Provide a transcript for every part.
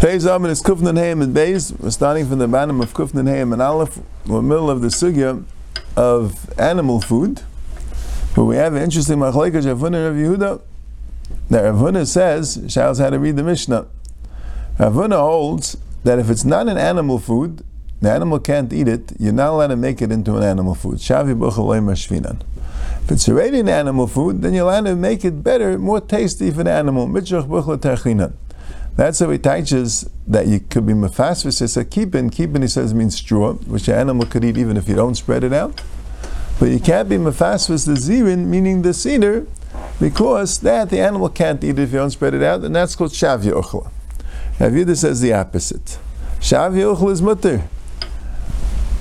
Pei Zamen is Kufnan Hayim and Beis. We're starting from the bottom of Kufnan Hayim and Aleph. We're in the middle of the sugya of animal food. But we have an interesting machlekes Rav Huna Rav Yehuda. That Rav says, shows how to read the Mishnah. Rav Huna holds that if it's not an animal food, the animal can't eat it, you're not allowed to make it into an animal food. Shavi mashvinan. If it's already an animal food, then you're allowed to make it better, more tasty for the animal. That's how he teaches that you could be mafasvis. It's a keepin. Keepin, he says, means straw, which the animal could eat even if you don't spread it out. But you can't be mafasvis the zirin, meaning the cedar, because that the animal can't eat it if you don't spread it out, and that's called shavya uchla. Rav says the opposite. Shavya uchla is mutter.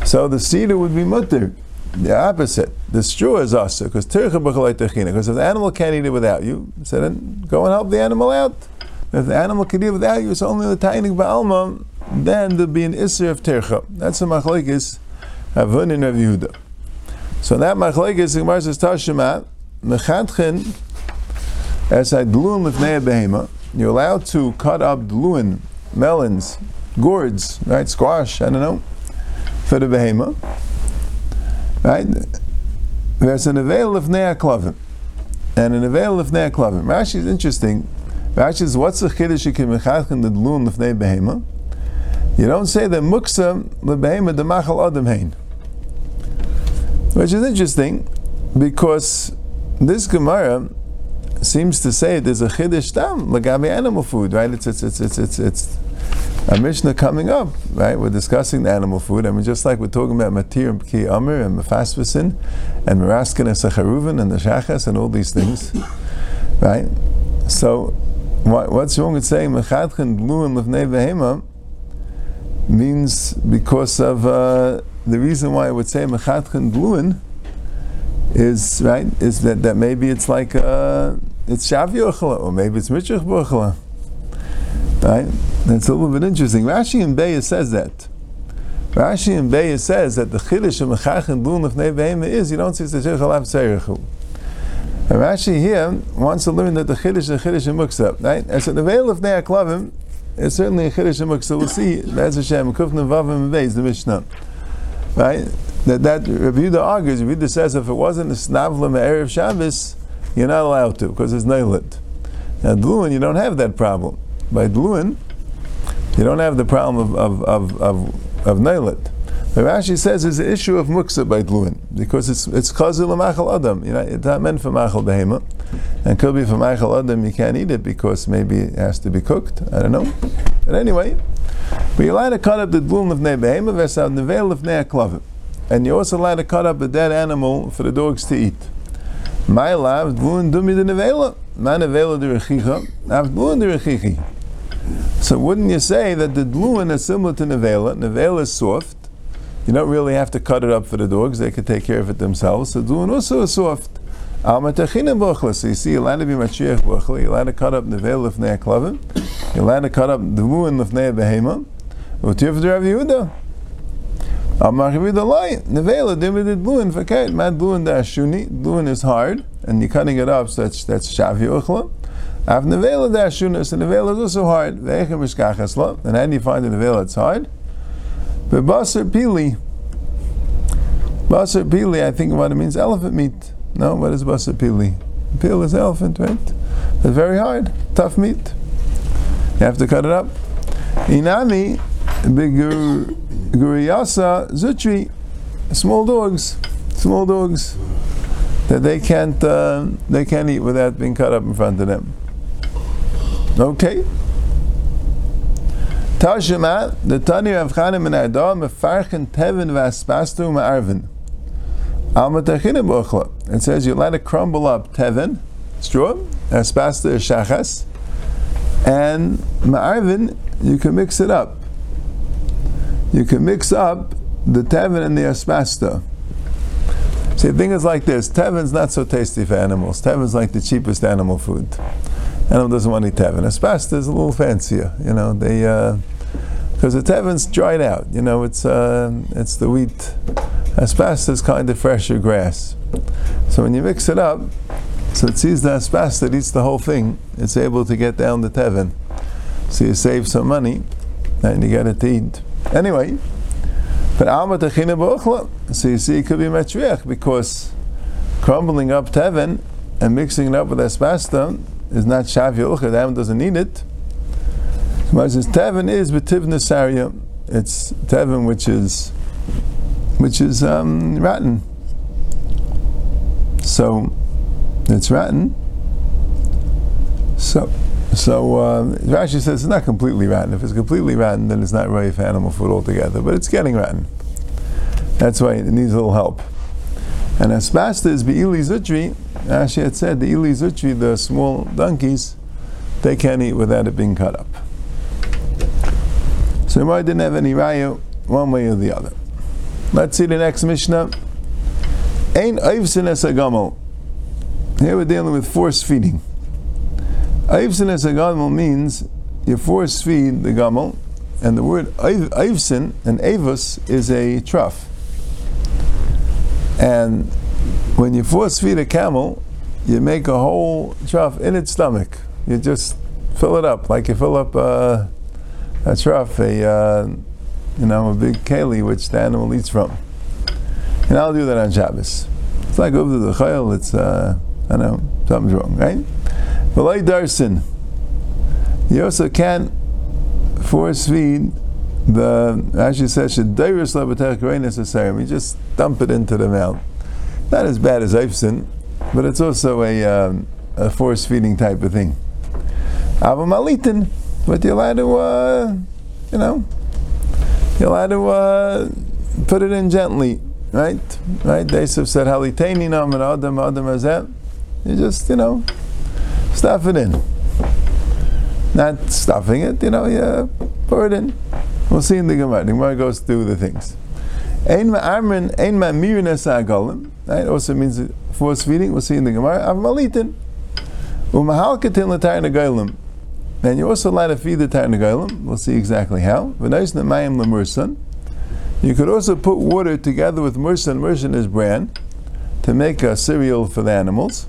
So the cedar would be mutter. The opposite. The straw is also because because if the animal can't eat it without you, so then go and help the animal out. If the animal can eat without you, it's only the tainik ba'alma, then there'd be an isser of tercha. That's a machlekes Avun and Rav Yehuda. So that machlekes, the Gemara says Tashima, as I dluin lifnei behema. You're allowed to cut up dluin, melons, gourds, right, squash, I don't know, for the behema, right? There's an avail of klavim, and an avail of klavim. Rashi is interesting. Rashi says, what's the chiddush you can mechachin the dlun lefnei behema? You don't say the muksa lebehema demachal adam hein. Which is interesting, because this Gemara seems to say there's a chiddush tam legabe animal food, right? It's it's it's it's it's, it's a Mishnah coming up, right? We're discussing the animal food. I mean, just like we're talking about matir and ki amr and mefasvisin and meraskin and sacharuvin and the shachas and all these things, right? So what's wrong with saying mechadchen bluin lefnei behema means because of uh, the reason why I would say mechadchen bluin is right is that, that maybe it's like uh, it's shavi or maybe it's mitzvah buchla. Right? That's a little bit interesting. Rashi and Beya says that. Rashi and Beya says that the chiddush of mechadchen bluin lefnei behema is you don't see the chalav tzerichu. And Rashi here wants to learn that the Chiddush is a Chiddush Muksa, right? And so the veil of Nea Klavim is certainly a Chiddush and Muksa. We'll see, that's Hashem, Kufna Vavim Beis, the Mishnah. Right? That, that Rabbi Yehuda argues, Rabbi Yehuda says if it wasn't a Snavlim Erev Shabbos, you're not allowed to, because it's Neilit. Now, Dluin, you don't have that problem. By Dluin, you don't have the problem of, of, of, of, of. The Rashi says it's an issue of muksa by dluin because it's it's chazil machal adam. You know, it's not meant for machal behema, and could be for machal adam. You can't eat it because maybe it has to be cooked. I don't know. But anyway, but you're allowed to cut up the dluin of behema versus the veil of klavim, and you're also allowed to cut up a dead animal for the dogs to eat. My love, dluin dumi the nevela, my nevela the rechicha, I've the rechichi. So wouldn't you say that the dluin is similar to nevela? Nevela is soft you don't really have to cut it up for the dogs; they can take care of it themselves. So doing also is soft. So you see, you're allowed to be machiach b'chla. You're allowed to cut up the veil of klavim. You're allowed to cut up the ruin of nea behema. Utiv the Rav Yehuda. Amar Yehuda lie. Nevela dimidid bluin faket. Mad bluin da ashuni. Bluin is hard, and you're cutting it up, so that's that's shavi uchla. Av nevela da ashuna. So nevela is also hard. Ve'echem mishkachas And how do you find the veil It's hard. But basar pili, basar pili, I think what it means elephant meat. No, what is basar pili? Pil is elephant, right? It's very hard, tough meat. You have to cut it up. Inami, guriyasa, zutri, small dogs, small dogs that they can't uh, they can't eat without being cut up in front of them. Okay. Tashima, the Tani of Chanim and Arda, Mefarchen Tevin Vaspastu Ma'arvin. Almatachina Bochla. It says you let it crumble up Tevin, straw, Aspasta Shachas, and Ma'arvin, you can mix it up. You can mix up the Tevin and the Aspasta. See, the thing is like this Tevin's not so tasty for animals. Tevin's like the cheapest animal food. Animal doesn't want to eat tevin. Aspasta is a little fancier, you know. They because uh, the tevin's dried out. You know, it's uh, it's the wheat. Aspasta is kind of fresher grass. So when you mix it up, so it sees the aspasta that eats the whole thing. It's able to get down the tevin. so you save some money and you get it to eat. Anyway, but Alma Tachina B'Uchla, so you see it could be Matriach because crumbling up Tevin and mixing it up with aspasta is not Shavi Ulcha, the doesn't need it. Gemara says Tevin is B'Tiv Nasaria, it's Tevin which is which is um, rotten. So it's rotten. So so uh, Rashi says it's not completely rotten. If it's completely rotten, then it's not really for animal food altogether. But it's getting rotten. That's why it needs a little help. And aspasta Be'ili Zutri, Rashi had said the Ili Zutri, the small donkeys, they can't eat without it being cut up. So I didn't have any raya one way or the other. Let's see the next Mishnah. Ain Oivsin es Here we're dealing with force feeding. Oivsin es means you force feed the gamel, and the word Oivsin and Avus is a trough. And when you force feed a camel, you make a whole trough in its stomach. You just fill it up like you fill up a trough, a uh, you know, a big keli which the animal eats from. And I'll do that on Shabbos. It's like over the chayil, it's, uh, I know, something's wrong, right? Malay darsin. You also can't force feed the, Rashi says, shedairis levatech necessary. You just dump it into the mouth. Not as bad as Eifsin, but it's also a, um, a force feeding type of thing. Avamalitin, but you're allowed to, uh, you know, you're allowed to uh, put it in gently, right? Right? Have said haliteini nam and adam adam azet. You just, you know, stuff it in. Not stuffing it, you know, you pour it in. We'll see in the Gemara. The Gemara goes through the things. Ein ma'amrin, ein ma'mirin agalim. Right? Also means force feeding. We'll see in the Gemara. Av malitin. Umahalkatin l'tar negalim. And you're also allowed to feed the Tarnagalim. We'll see exactly how. You could also put water together with mursan. Mursan is bran to make a cereal for the animals.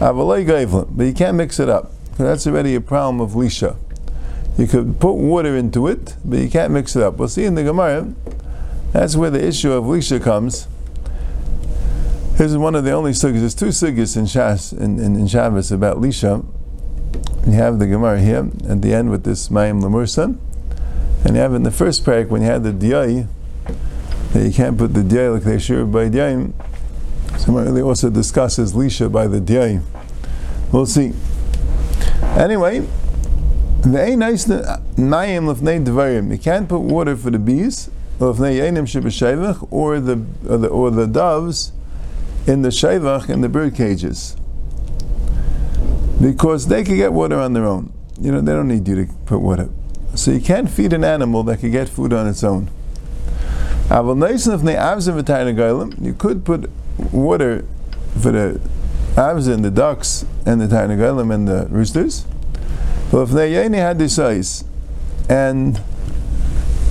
But you can't mix it up. That's already a problem of lisha. You could put water into it, but you can't mix it up. We'll see in the Gemara. That's where the issue of lisha comes. Here's one of the only sugyas. There's two sugyas in, Shas, in, in, in Shabbos about lisha. You have the Gemara here at the end with this Mayim Lamursa. And you have in the first parak when you had the Diyai, that you can't put the Diyai like they sure by Diyai. So they also discusses Lisha by the Diyai. We'll see. Anyway, the nice Mayim Lefnei Devarim. Äh, you can't put water for the bees, or the or the or the doves in the shevach in the bird cages because they can get water on their own. You know, they don't need you to put water. So you can't feed an animal that can get food on its own. You could put water for the avzin, the ducks, and the tarnagolim and the roosters. But if they only had this size, and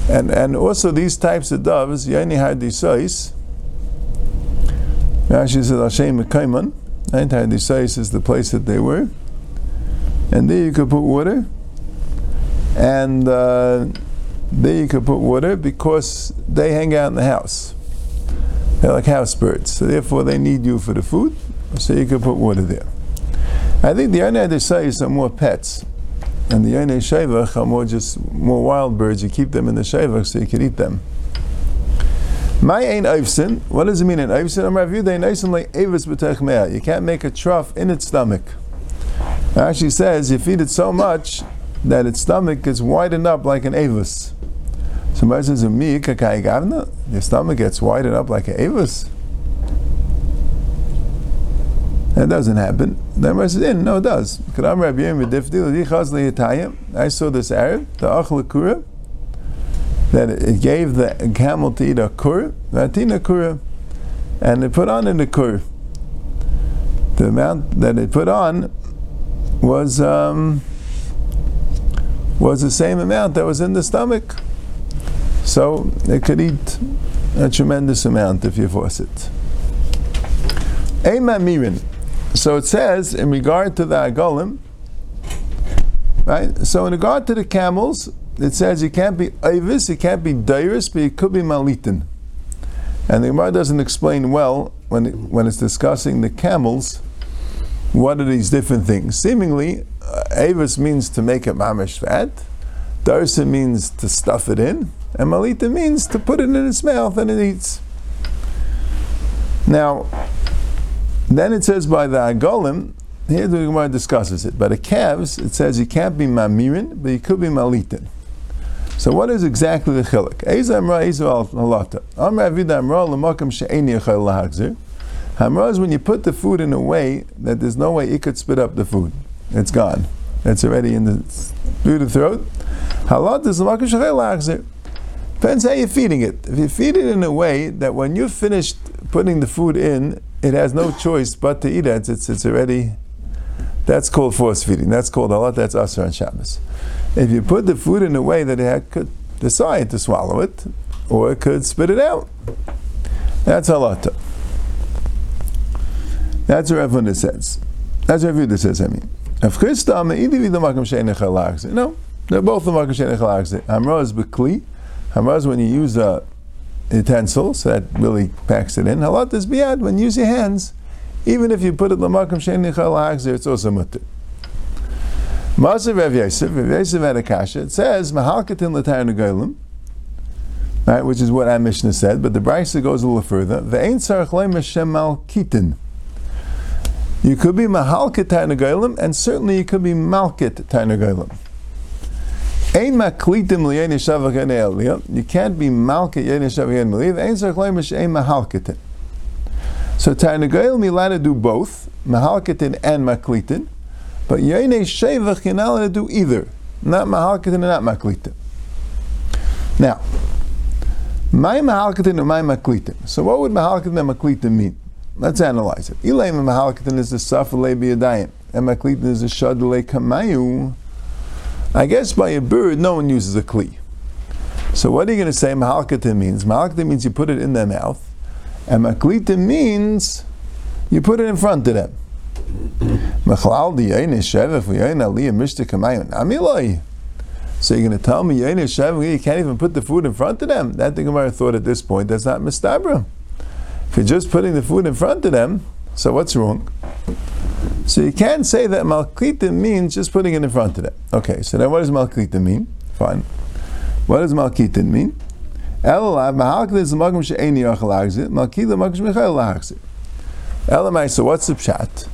and and also these types of doves, you only had this size. Rashi says Hashem Mekaiman. Einstein decides is the place that they were. And there you could put water. And uh, there you could put water because they hang out in the house. They're like house birds. So therefore they need you for the food. So you could put water there. I think the Yonei Desais are more pets. And the Yonei Shevach are more just more wild birds. You keep them in the Shevach so you can eat them. My ain oivsin. What does it mean in oivsin? I'm they nice like avis b'tech You can't make a trough in its stomach. It actually says you feed it so much that its stomach is widened up like an avis. Somebody says, "Mi gavna." Your stomach gets widened up like an avis. That doesn't happen. Then I says, "In no, it does." I saw this Arab, the Achlakura that it gave the camel to eat a kur, vatina kura, and it put on in the kur. The amount that it put on was um, was the same amount that was in the stomach. So it could eat a tremendous amount if you force it. Mirin. So it says in regard to the agolim, Right? So in regard to the camels, it says you can't be Avis, you can't be Dairis, but it could be Malitin. And the Gemara doesn't explain well when, it, when it's discussing the camels what are these different things. Seemingly, uh, Avis means to make it mamish fat, Darsa means to stuff it in, and Malita means to put it in its mouth and it eats. Now, then it says by the Agolim, here the Gemara discusses it. By the calves, it says you can't be mamirin, but you could be malitin. So what is exactly the chiluk? Eza amra eza halata. Amra avida amra l'makam she'eni yachal lahagzir. Hamra is when you put the food in a way that there's no way it could spit up the food. It's gone. It's already in the through the throat. Halat is l'makam she'echal lahagzir. Depends how you're feeding it. If you feed it in a way that when you've finished putting the food in, it has no choice but to eat it. It's, it's already, that's called force feeding. That's called lot. That's Asr and Shabbos. If you put the food in a way that it could decide to swallow it, or it could spit it out, that's halata. That's what Rav says. That's what Rav says, I mean. If Chistam, no, they're both the Makam Shein Echalagze. Hamra is Bekli. Hamra is when you use a utensil, so that really packs it in. Halat is biyad, when you use your hands, even if you put it lamakam shein nichal it's also mutter. Maser Rav Yosef, Rav Yosef had a kasha, it says, mahalkatin l'tar negolim, right, which is what our Mishnah said, but the Brisa goes a little further. Ve'ein tzarech leim Hashem malkitin. You could be mahalkit tarnagolim, and certainly you could be malkit tarnagolim. You can't be malkit yeni shavach en eliyah. Ein do both, mahalkitin and maklitin, but you're not allowed to do either, not mahalkitin and not maklitin. Now, my mahalkitin and my maklitin. So what would mahalkitin and maklitin mean? Let's analyze it. Ilaim mahalkitin is the safale biyadayim, and maklitin is the shadule kamayu. I guess by a bird, no one uses a kli. So what are you going to say mahalkatim means? Mahalkatim means you put it in their mouth, and maklita means you put it in front of them. So you're going to tell me you can't even put the food in front of them? That the Gemara thought at this point that's not mistabra. If you're just putting the food in front of them, so what's wrong? So you can't say that Malkita means just putting it in front of them. Okay, so then what does Malkita mean? Fine. What does Malkita mean? Elamai, so what's the pshat?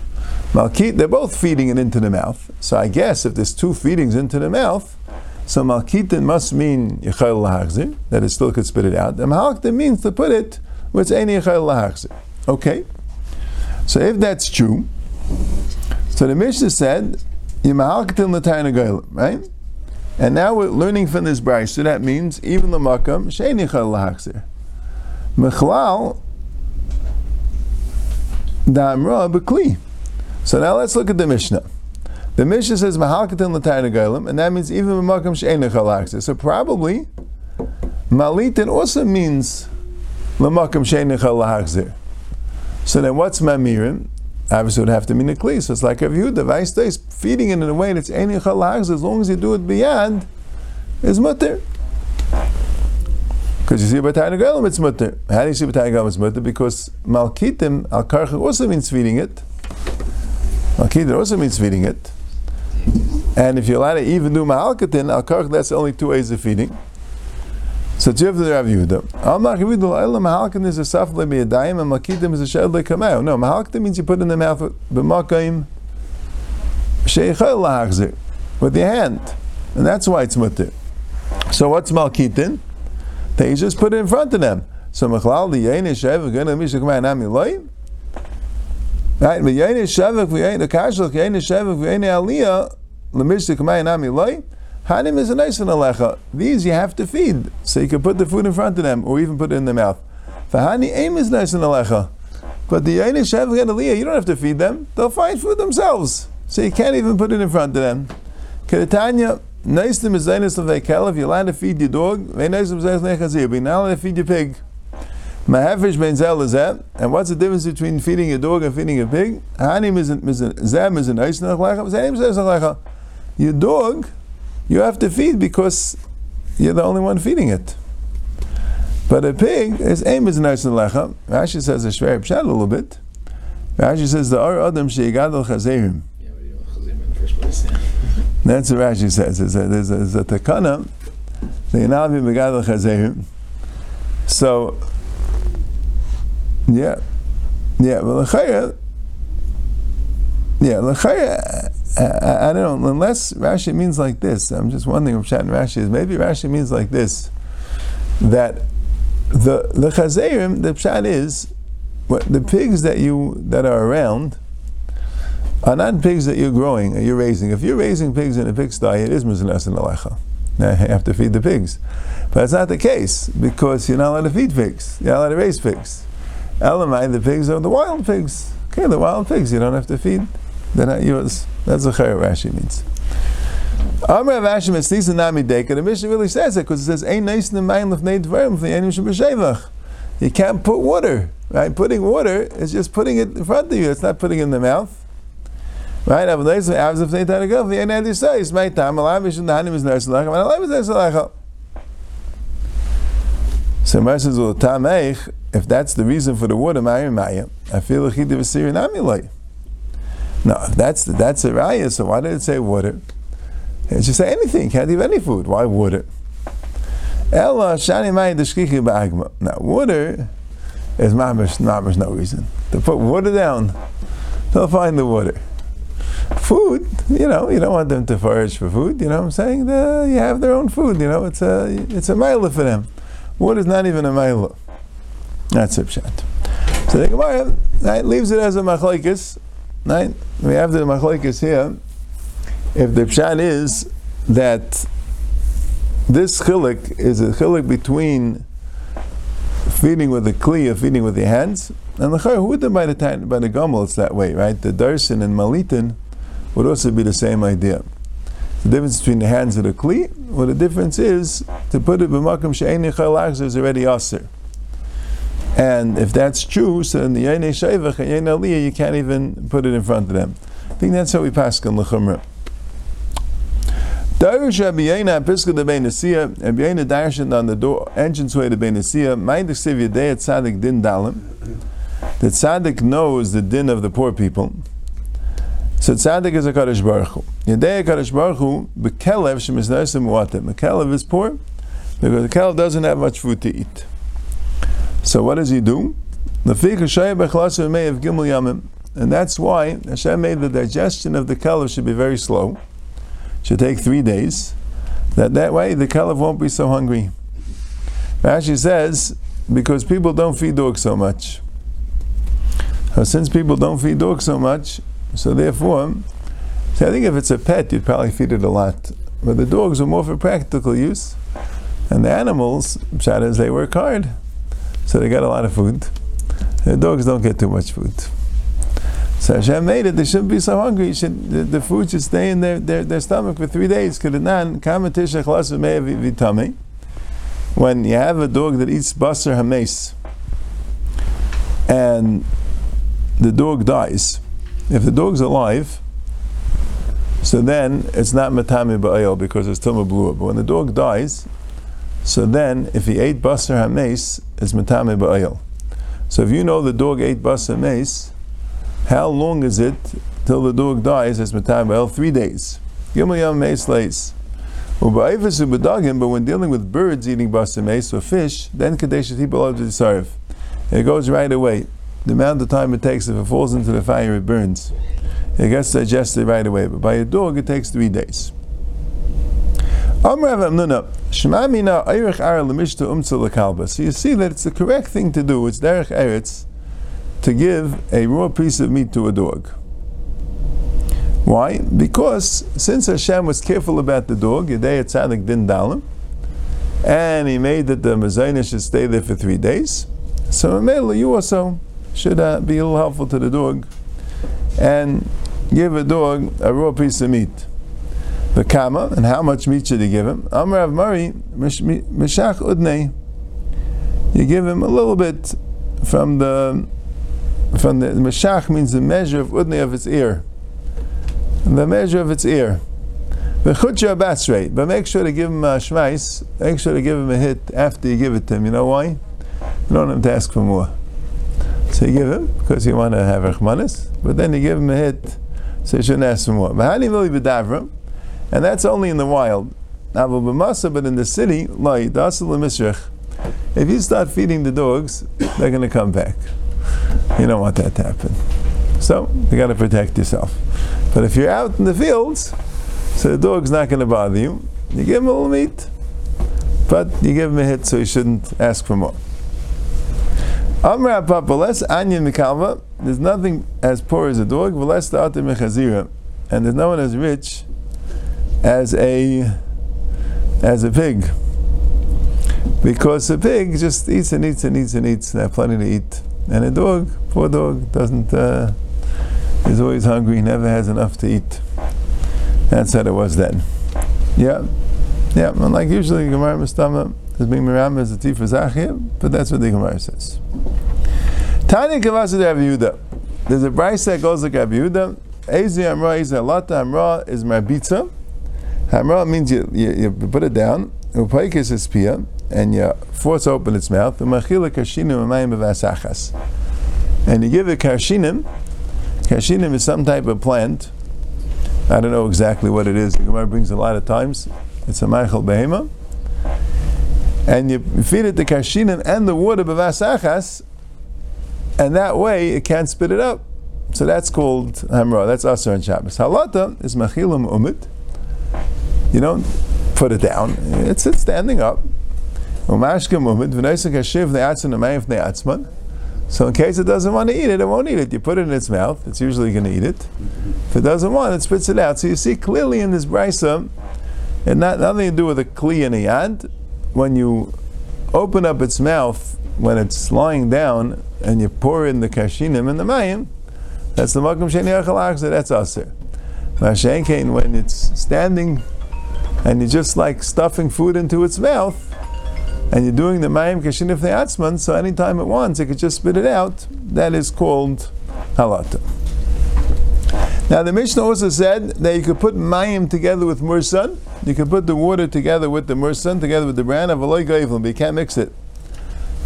Malkit, they're both feeding it into the mouth. So I guess if there's two feedings into the mouth, so malkitin must mean lahachzir, that it still could spit it out. And malkitin means to put it it's any. Okay. So if that's true, so the Mishnah said, right? And now we're learning from this brayse. So that means even the makam sheinichal lahachzir. Mechlal damra bekli. So now let's look at the Mishnah. The Mishnah says mahalkatin l'tayna and that means even the makam sheinichal lahachzir. So probably malitin also means l'makam sheinichal lahachzir. So then what's mamirim? Obviously it would have to mean a kli. So it's like a view the vice stays feeding it in a way that's any chalachs, as long as you do it beyond, is mutter. Because you see by Galam it's mutter. How do you see by Galam it's mutter? Because Malkitim, Al also means feeding it. Malkitim also means feeding it. And if you're allowed to even do Mahalkatin, Al that's only two ways of feeding. So Tzivv the Rav Yehuda. Al Machavidu Ela Mahalkin is a saf le and Makidim is a shed le. No, Mahalkin means you put in the mouth b'makayim sheichel lahachzir with your hand, and that's why it's mutter. So what's Malkitin? They just put it in front of them. So Mechlal is Shevach Gana Mishak Ma'anami Loy. Right, but Yain is Shevach Kashal Yain is Shevach v'Yain Aliyah l'Mishak Ma'anami Loy. Hanim is a nice alecha. These you have to feed, so you can put the food in front of them, or even put it in their mouth. Fahani aim is nice in alecha. But the Yainish Shav you don't have to feed them. They'll find food themselves. So you can't even put it in front of them. Kedetanya, nice to mizainis of if you're allowed to feed your dog, very nice to mizainis but you're allowed to feed your pig. Mahafish ben zel is that, and what's the difference between feeding a dog and feeding a pig? Hanim is a zem is a nice nechlecha, zanim is a nechlecha. your dog, you have to feed because you're the only one feeding it. But a pig, his aim is nice and lecha. Rashi says a shver pshat a little bit. Rashi says the ar adam chazerim. The first place. That's what Rashi says. There's a, there's a, there's a takana. The yanavi megadol chazerim. So, yeah, yeah. Well, lechaya, yeah, lechaya. I, I, don't know. Unless Rashi means like this, I'm just wondering if Pshat and Rashi is. Maybe Rashi means like this, that the the chazerim, the Pshat is, what the pigs that you that are around are not pigs that you're growing or you're raising. If you're raising pigs in a pigsty, it is miznas and alecha. Now you have to feed the pigs, but it's not the case because you're not allowed to feed pigs. You're not allowed to raise pigs. Elamai, the pigs are the wild pigs. Okay, the wild pigs you don't have to feed. They're not yours. That's what Chayr Rashi means. Amr of Ashim Esnisa Nami Deka. The Mishnah really says it because it says, "Ein nice in mind lefnei dvarim v'yenim shebeshevach." You can't put water, right? Putting water is just putting it in front of you. It's not putting it in the mouth. Right? Aber nice avs of neit hanagav v'yein adi says, "My time alav is nahanim is ners lachem and alav is ners lachem." So Mar says, "Well, tameich, if that's the reason for the water, ma'ir ma'ir, I feel like he did a siri namilay." No, that's that's a raya. So why did it say water? It should say anything. Can't have any food. Why water? Ella shani. Now water is mamish mamish no reason to put water down. They'll find the water. Food, you know, you don't want them to forage for food. You know what I'm saying? The, you have their own food. You know, it's a it's a mile for them. Water's not even a mile. That's a pshat. So the Gemara right, leaves it as a machlekes. Right? We have the machlekes here. If the pshat is that this chilik is a chilik between feeding with the kli or feeding with the hands, and the chayahudim by the time by the gomel it's that way, right? The darsin and malitin would also be the same idea. The difference between the hands of the kli, well, the difference is to put it b'makom she'eni chalach is already aser. And if that's true, so in the Yainei Shevach and Yainei Aliyah, you can't even put it in front of them. I think that's how we pass on L'chumrah. Darush Rabbi Yaina Piska de Beinasiya, Rabbi Yaina Darshan on the door, entranceway to Beinasiya, mind the Siv Yadei Tzadik Din Dalim, the Tzadik knows the din of the poor people. So Tzadik is a Kaddish Baruch Hu. Yadei Kaddish Baruch Hu, Bekelev Shemiznasim Muatim. A Kelev is poor because the Kelev doesn't have much food to eat. So what does he do? And that's why Hashem made the digestion of the kelev should be very slow. Should take three days. That that way the kelev won't be so hungry. Rashi says because people don't feed dogs so much. So since people don't feed dogs so much, so therefore, so I think if it's a pet, you'd probably feed it a lot. But the dogs are more for practical use, and the animals, shadows, they work hard. So they got a lot of food. The dogs don't get too much food. So Hashem made it, they shouldn't be so hungry. Should, the, the, food should stay in their, their, their stomach for three days. When you have a dog that eats basar hames and the dog dies, if the dog's alive, so then it's not matami ba'ayel because it's tumah blua. But when the dog dies, so then, if he ate basar hames, it's metame ba'ayil. So if you know the dog ate basar hames, how long is it till the dog dies? It's metame ba'ayil. Three days. Gimel yam mace. But when dealing with birds eating basar mace or fish, then kadesh people to serve. It goes right away. The amount of time it takes, if it falls into the fire, it burns. It gets digested right away. But by a dog, it takes three days. So you see that it's the correct thing to do. It's derech eretz to give a raw piece of meat to a dog. Why? Because since Hashem was careful about the dog, Yedei Tzadik din dalim, and he made that the mezainis should stay there for three days, so Mela, you also should uh, be a little helpful to the dog and give a dog a raw piece of meat the kama, and how much meat should you give him? Amr Rav Mari, Mishach Udnei. You give him a little bit from the from the Mishach means the measure of Udnei of its ear. The measure of its ear. The V'chutcha batsrei, but make sure to give him a shmais, make sure to give him a hit after you give it to him. You know why? You don't have to ask for more. So you give him, because you want to have rachmanis, but then you give him a hit, so you shouldn't ask for more. V'hani v'li b'davra, and that's only in the wild. But in the city, if you start feeding the dogs, they're going to come back. You don't want that to happen. So, you got to protect yourself. But if you're out in the fields, so the dog's not going to bother you. You give him a little meat, but you give him a hit, so he shouldn't ask for more. Amra papa less onion mikalva. There's nothing as poor as a dog. but Less the and there's no one as rich as a as a pig, because a pig just eats and eats and eats and eats. They have plenty to eat, and a dog, poor dog, doesn't. Uh, is always hungry. Never has enough to eat. That's how it was then. Yeah, yeah. And like usually, Gemara Mustama is being Miram as a Tifa Zachir, but that's what the Gemara says. De Yehuda. There's a Bryce that goes like Rabbi Yehuda. Ezi Amra, Ezi Alata Amra is Marbitza. Amra means you, you, you put it down. Upaikis is Pia, and you force open its mouth. And you give it Kashinim. Kashinim is some type of plant I don't know exactly what it is. The Gemara brings a lot of times. It's a Michael Behema. And you feed it the kashinim and the water b'vasachas, and that way it can't spit it up. So that's called hamra. That's asar and Shabbos. Halata is machilim umit. You don't put it down. It's, standing up. So in case it doesn't want to eat it, it won't eat it. You put it in its mouth, it's usually going to eat it. If it doesn't want, it spits it out. So you see clearly in this brisa, and not nothing to do with a kli and a yad. When you open up its mouth when it's lying down and you pour in the kashinim and the mayim, that's the makom sheni achalachza. That's aser. Mashenkein when it's standing and you're just like stuffing food into its mouth and you're doing the mayim kashinif ne'atzman, so anytime it wants, it could just spit it out. That is called halata. Now the Mishnah also said that you could put mayim together with mursan. You could put the water together with the mursan, together with the bran of aloy but you can't mix it.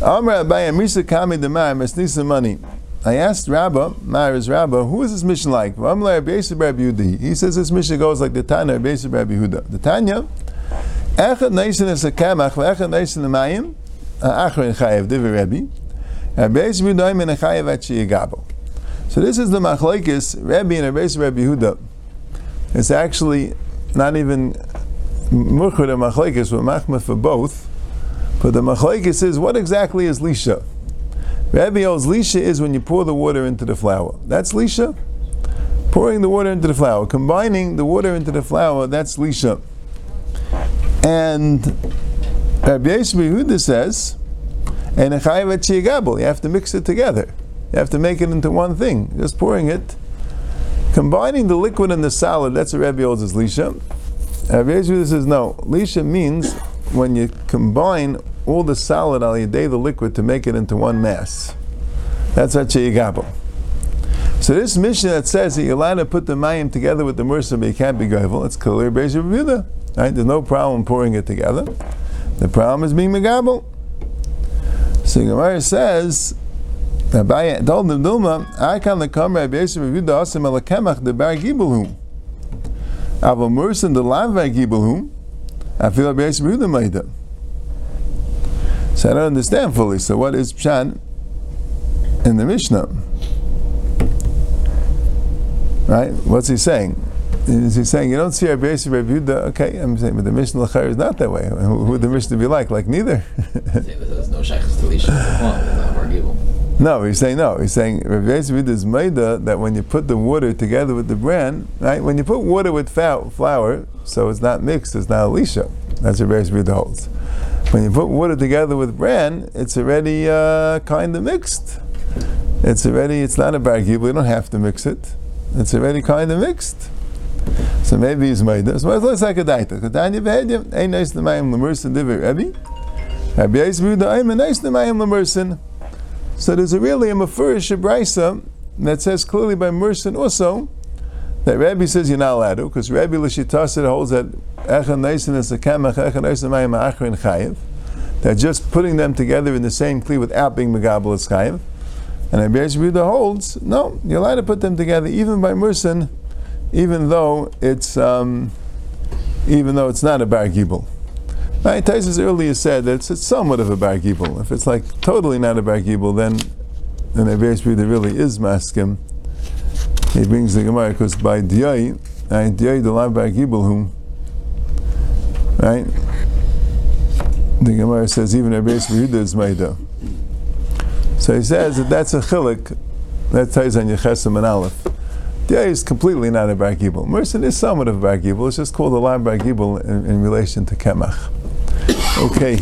Amr Abayim Misa Kami Demar Mesnisa money. I asked Rabba, Mara's Rabba, who is this mission like? He says this mission goes like the Tanya Rabbi Yehuda. The Tanya Echad Neisin is a Kamach, Echad Neisin the Mayim, Achrin Chayev, Divi Rebbe, Beis Yudaim in a Chayev at Shiyagabo. So this is the Machlaikis, Rebbe and Beis Rebbe Yehuda. It's actually not even Mukhud and Machlaikis, but Machmah for both. But the Machlaikis is, what exactly is Lisha? Rebbe holds Lisha is when you pour the water into the flour. That's Lisha. Pouring the water into the flour. Combining the water into the flour, that's Lisha. And Rabbi Yehuda says, and you have to mix it together. You have to make it into one thing. Just pouring it, combining the liquid and the solid. That's what Rabbi holds as lisha. Rabbi Yehuda says no. Lisha means when you combine all the solid al day the liquid to make it into one mass. That's what yigabo. So this mission that says that you're allowed to put the mayim together with the mursa, but you can't be goyvel, it's clear Beis Yehuda. Right? There's no problem pouring it together. The problem is being megabel. So Gemara says, Abaye told them Dulma, I can the Rabbi Yosef Yehuda Asim Alakemach the Bar Gibelhum. Ava Mursin the Lav Bar Gibelhum. I feel Rabbi Yosef Yehuda Maida. So I don't understand fully. So what is Pshan in the Mishnah? Right? What's he saying? is he saying you don't see our base Rabbi Yehuda? Okay, I'm saying, but the Mishnah Lachar is not that way. Who would the Mishnah be like? Like neither. No shaykhs to Lisha. No, he's saying no. He's saying Rabbi Yehuda is made that when you put the water together with the bran, right? When you put water with flour, so it's not mixed, it's not Elisha. That's what Rabbi Yehuda holds. When you put water together with bran, it's already uh, kind of mixed. It's already, it's not a bar You don't have to mix it. It's already kind of mixed. So maybe he's made this. Well, it's like a daita. Katanya v'hedyam, ein neis nemayim lemursin divi Rebbe. Rabbi Yisbu da'im, ein neis nemayim lemursin. So there's a really a mafurish brisa that says clearly by Mursin also that Rabbi says you're not allowed to, because Rabbi Lashitasid holds that That just putting them together in the same kli without being Megabal is Chayiv. And Rabbi Yehuda holds, no, you're allowed to put them together even by Mursin, even though it's um, even though it's not a bar gibel. Right? Taisus earlier said that it's, it's somewhat of a bar gibel. If it's like totally not a bar gibel, then then Rabbi Yehuda really is maskim. He brings the Gemara because by Diyai, Diyai the bar gibel whom, right? The Gemara says even Rabbi Yehuda is Maida. So he says that that's a chilik. That ties on Yechesim and Aleph. The is completely not a bar gibel. Merson is somewhat of a bar gibel. It's just called a lam bar gibel in, in relation to Kemach. Okay.